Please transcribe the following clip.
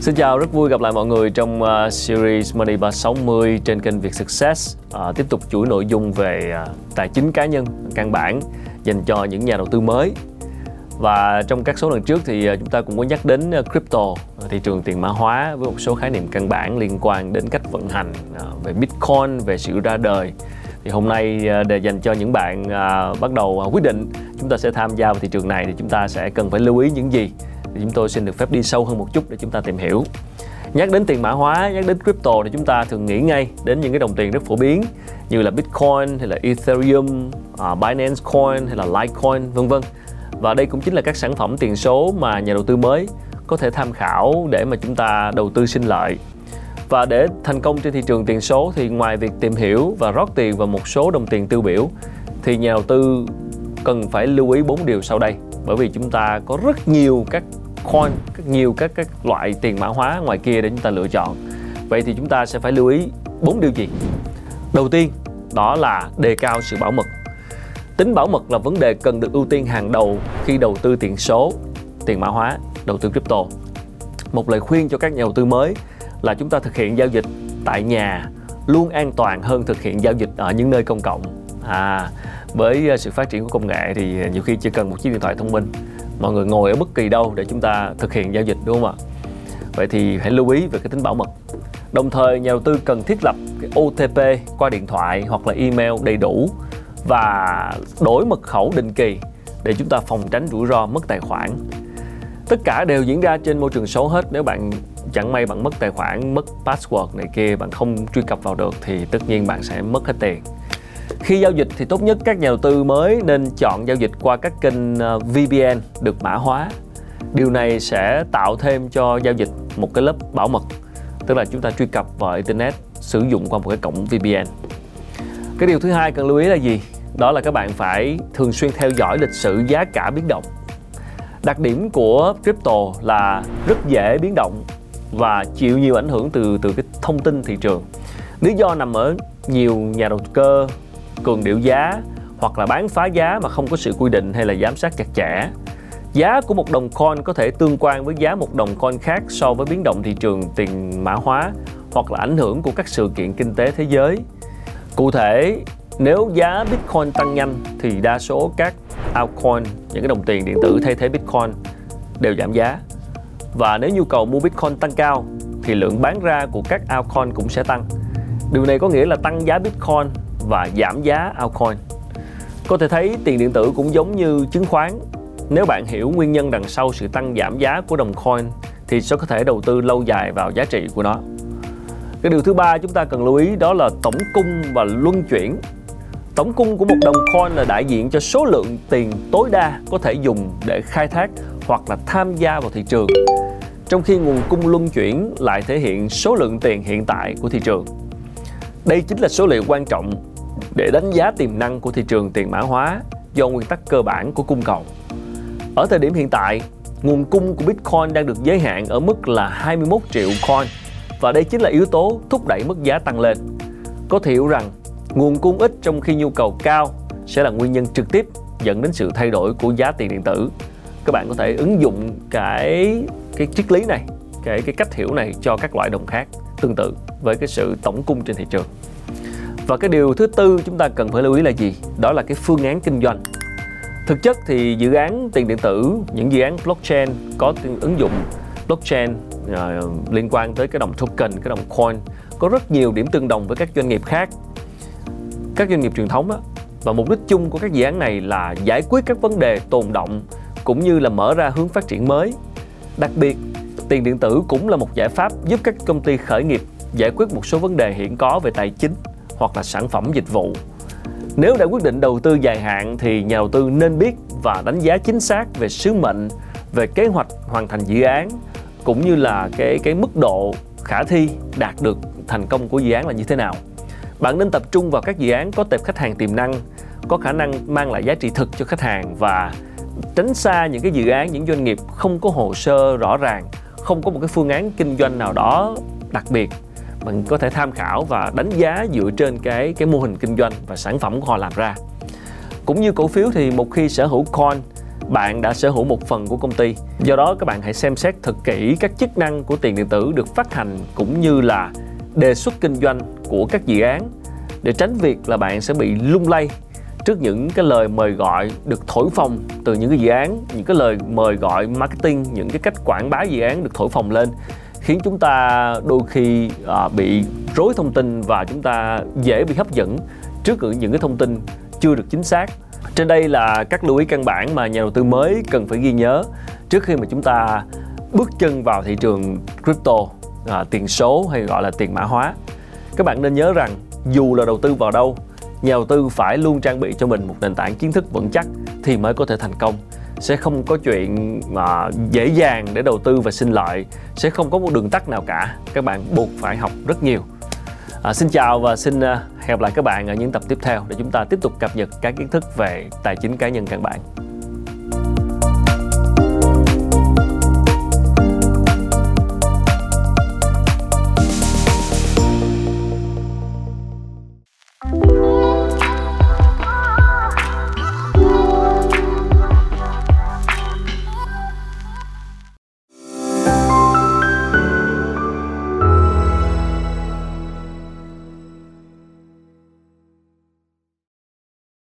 Xin chào, rất vui gặp lại mọi người trong uh, series Money 360 trên kênh Việt Success. Uh, tiếp tục chuỗi nội dung về uh, tài chính cá nhân căn bản dành cho những nhà đầu tư mới. Và trong các số lần trước thì uh, chúng ta cũng có nhắc đến uh, crypto, thị trường tiền mã hóa với một số khái niệm căn bản liên quan đến cách vận hành uh, về Bitcoin, về sự ra đời. Thì hôm nay uh, để dành cho những bạn uh, bắt đầu uh, quyết định chúng ta sẽ tham gia vào thị trường này thì chúng ta sẽ cần phải lưu ý những gì thì chúng tôi xin được phép đi sâu hơn một chút để chúng ta tìm hiểu. Nhắc đến tiền mã hóa nhắc đến crypto thì chúng ta thường nghĩ ngay đến những cái đồng tiền rất phổ biến như là bitcoin hay là ethereum uh, binance coin hay là litecoin vân vân. Và đây cũng chính là các sản phẩm tiền số mà nhà đầu tư mới có thể tham khảo để mà chúng ta đầu tư sinh lợi. Và để thành công trên thị trường tiền số thì ngoài việc tìm hiểu và rót tiền vào một số đồng tiền tiêu biểu thì nhà đầu tư cần phải lưu ý bốn điều sau đây. Bởi vì chúng ta có rất nhiều các coin nhiều các các loại tiền mã hóa ngoài kia để chúng ta lựa chọn. Vậy thì chúng ta sẽ phải lưu ý bốn điều gì? Đầu tiên, đó là đề cao sự bảo mật. Tính bảo mật là vấn đề cần được ưu tiên hàng đầu khi đầu tư tiền số, tiền mã hóa, đầu tư crypto. Một lời khuyên cho các nhà đầu tư mới là chúng ta thực hiện giao dịch tại nhà luôn an toàn hơn thực hiện giao dịch ở những nơi công cộng. À với sự phát triển của công nghệ thì nhiều khi chỉ cần một chiếc điện thoại thông minh mọi người ngồi ở bất kỳ đâu để chúng ta thực hiện giao dịch, đúng không ạ? Vậy thì hãy lưu ý về cái tính bảo mật. Đồng thời, nhà đầu tư cần thiết lập cái OTP qua điện thoại hoặc là email đầy đủ và đổi mật khẩu định kỳ để chúng ta phòng tránh rủi ro mất tài khoản. Tất cả đều diễn ra trên môi trường số hết. Nếu bạn chẳng may bạn mất tài khoản, mất password này kia, bạn không truy cập vào được thì tất nhiên bạn sẽ mất hết tiền khi giao dịch thì tốt nhất các nhà đầu tư mới nên chọn giao dịch qua các kênh ờ, VPN được mã hóa. Điều này sẽ tạo thêm cho giao dịch một cái lớp bảo mật, tức là chúng ta truy cập vào internet sử dụng qua một cái cổng VPN. Cái điều thứ hai cần lưu ý là gì? Đó là các bạn phải thường xuyên theo dõi lịch sử giá cả biến động. Đặc điểm của crypto là rất dễ biến động và chịu nhiều ảnh hưởng từ từ cái thông tin thị trường. Lý do nằm ở nhiều nhà đầu cơ cường điệu giá hoặc là bán phá giá mà không có sự quy định hay là giám sát chặt chẽ. Giá của một đồng coin có thể tương quan với giá một đồng coin khác so với biến động thị trường tiền mã hóa hoặc là ảnh hưởng của các sự kiện kinh tế thế giới. Cụ thể, nếu giá Bitcoin tăng nhanh thì đa số các altcoin, những cái đồng tiền điện tử thay thế Bitcoin đều giảm giá. Và nếu nhu cầu mua Bitcoin tăng cao thì lượng bán ra của các altcoin cũng sẽ tăng. Điều này có nghĩa là tăng giá Bitcoin và giảm giá altcoin. Có thể thấy tiền điện tử cũng giống như chứng khoán. Nếu bạn hiểu nguyên nhân đằng sau sự tăng giảm giá của đồng coin, thì sẽ có thể đầu tư lâu dài vào giá trị của nó. Cái điều thứ ba chúng ta cần lưu ý đó là tổng cung và luân chuyển. Tổng cung của một đồng coin là đại diện cho số lượng tiền tối đa có thể dùng để khai thác hoặc là tham gia vào thị trường. Trong khi nguồn cung luân chuyển lại thể hiện số lượng tiền hiện tại của thị trường. Đây chính là số liệu quan trọng để đánh giá tiềm năng của thị trường tiền mã hóa do nguyên tắc cơ bản của cung cầu. Ở thời điểm hiện tại, nguồn cung của Bitcoin đang được giới hạn ở mức là 21 triệu coin và đây chính là yếu tố thúc đẩy mức giá tăng lên. Có thể hiểu rằng nguồn cung ít trong khi nhu cầu cao sẽ là nguyên nhân trực tiếp dẫn đến sự thay đổi của giá tiền điện tử. Các bạn có thể ứng dụng cái cái triết lý này, cái cái cách hiểu này cho các loại đồng khác tương tự với cái sự tổng cung trên thị trường. Và cái điều thứ tư chúng ta cần phải lưu ý là gì? Đó là cái phương án kinh doanh. Thực chất thì dự án tiền điện tử, những dự án blockchain có ứng dụng blockchain uh, liên quan tới cái đồng token, cái đồng coin có rất nhiều điểm tương đồng với các doanh nghiệp khác. Các doanh nghiệp truyền thống á, và mục đích chung của các dự án này là giải quyết các vấn đề tồn động cũng như là mở ra hướng phát triển mới. Đặc biệt, tiền điện tử cũng là một giải pháp giúp các công ty khởi nghiệp giải quyết một số vấn đề hiện có về tài chính hoặc là sản phẩm dịch vụ. Nếu đã quyết định đầu tư dài hạn thì nhà đầu tư nên biết và đánh giá chính xác về sứ mệnh, về kế hoạch hoàn thành dự án cũng như là cái cái mức độ khả thi đạt được thành công của dự án là như thế nào. Bạn nên tập trung vào các dự án có tệp khách hàng tiềm năng, có khả năng mang lại giá trị thực cho khách hàng và tránh xa những cái dự án những doanh nghiệp không có hồ sơ rõ ràng, không có một cái phương án kinh doanh nào đó đặc biệt bạn có thể tham khảo và đánh giá dựa trên cái cái mô hình kinh doanh và sản phẩm của họ làm ra. Cũng như cổ phiếu thì một khi sở hữu coin bạn đã sở hữu một phần của công ty. Do đó các bạn hãy xem xét thật kỹ các chức năng của tiền điện tử được phát hành cũng như là đề xuất kinh doanh của các dự án. Để tránh việc là bạn sẽ bị lung lay trước những cái lời mời gọi được thổi phồng từ những cái dự án, những cái lời mời gọi marketing, những cái cách quảng bá dự án được thổi phồng lên khiến chúng ta đôi khi à, bị rối thông tin và chúng ta dễ bị hấp dẫn trước những cái thông tin chưa được chính xác. Trên đây là các lưu ý căn bản mà nhà đầu tư mới cần phải ghi nhớ trước khi mà chúng ta bước chân vào thị trường crypto à, tiền số hay gọi là tiền mã hóa. Các bạn nên nhớ rằng dù là đầu tư vào đâu nhà đầu tư phải luôn trang bị cho mình một nền tảng kiến thức vững chắc thì mới có thể thành công sẽ không có chuyện mà dễ dàng để đầu tư và sinh lợi sẽ không có một đường tắt nào cả. Các bạn buộc phải học rất nhiều. À, xin chào và xin à, hẹn gặp lại các bạn ở những tập tiếp theo để chúng ta tiếp tục cập nhật các kiến thức về tài chính cá nhân căn bản